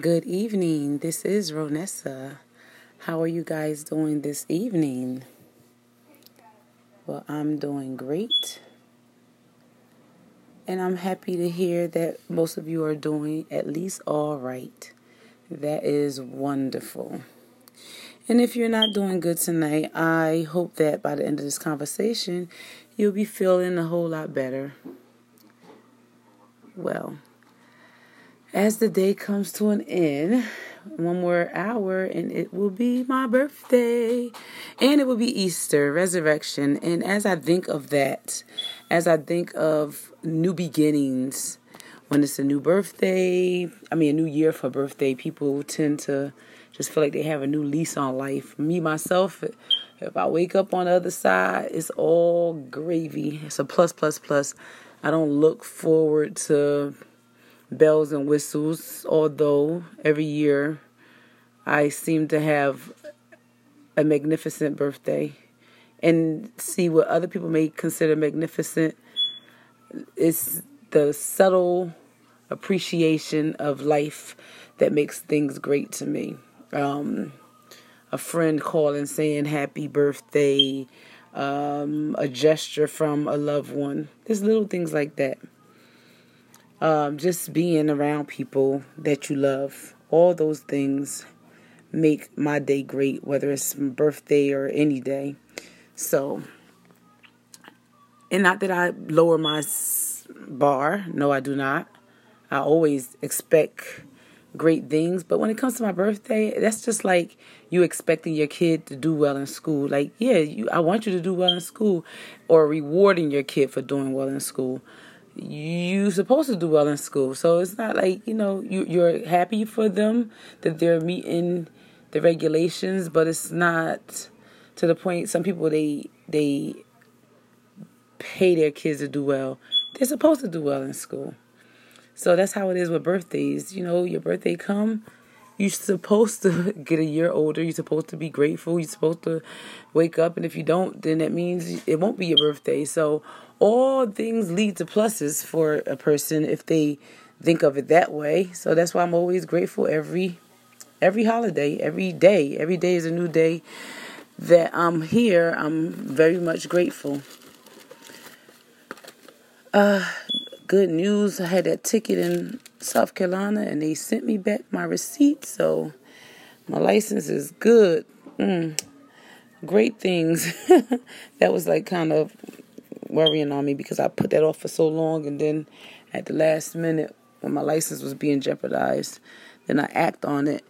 Good evening. This is Ronessa. How are you guys doing this evening? Well, I'm doing great. And I'm happy to hear that most of you are doing at least all right. That is wonderful. And if you're not doing good tonight, I hope that by the end of this conversation, you'll be feeling a whole lot better. Well, as the day comes to an end, one more hour and it will be my birthday and it will be Easter, resurrection. And as I think of that, as I think of new beginnings, when it's a new birthday, I mean, a new year for birthday, people tend to just feel like they have a new lease on life. Me, myself, if I wake up on the other side, it's all gravy. It's a plus, plus, plus. I don't look forward to bells and whistles, although every year I seem to have a magnificent birthday and see what other people may consider magnificent. It's the subtle appreciation of life that makes things great to me. Um, a friend calling saying happy birthday, um, a gesture from a loved one. There's little things like that um, just being around people that you love, all those things make my day great, whether it's birthday or any day. So, and not that I lower my bar, no, I do not. I always expect great things, but when it comes to my birthday, that's just like you expecting your kid to do well in school. Like, yeah, you, I want you to do well in school, or rewarding your kid for doing well in school you're supposed to do well in school. So it's not like, you know, you, you're happy for them that they're meeting the regulations, but it's not to the point some people they they pay their kids to do well. They're supposed to do well in school. So that's how it is with birthdays. You know, your birthday come, you're supposed to get a year older. You're supposed to be grateful. You're supposed to wake up, and if you don't, then that means it won't be your birthday. So all things lead to pluses for a person if they think of it that way. So that's why I'm always grateful every every holiday, every day. Every day is a new day that I'm here. I'm very much grateful. Uh good news. I had that ticket in South Carolina and they sent me back my receipt, so my license is good. Mm, great things. that was like kind of worrying on me because I put that off for so long, and then at the last minute, when my license was being jeopardized, then I act on it.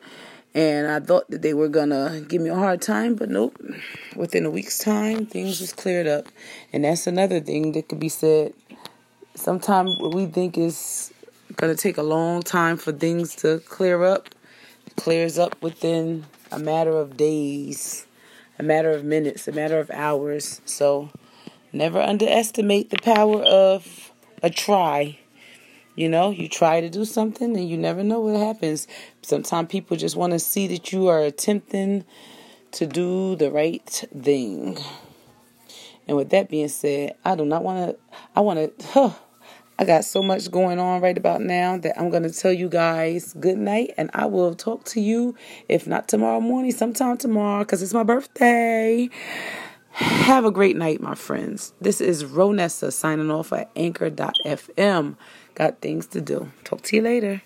And I thought that they were gonna give me a hard time, but nope. Within a week's time, things was cleared up, and that's another thing that could be said. Sometimes what we think is gonna take a long time for things to clear up, clears up within a matter of days, a matter of minutes, a matter of hours. So Never underestimate the power of a try. You know, you try to do something and you never know what happens. Sometimes people just want to see that you are attempting to do the right thing. And with that being said, I do not want to, I want to, huh, I got so much going on right about now that I'm going to tell you guys good night and I will talk to you, if not tomorrow morning, sometime tomorrow because it's my birthday. Have a great night, my friends. This is Ronessa signing off at anchor.fm. Got things to do. Talk to you later.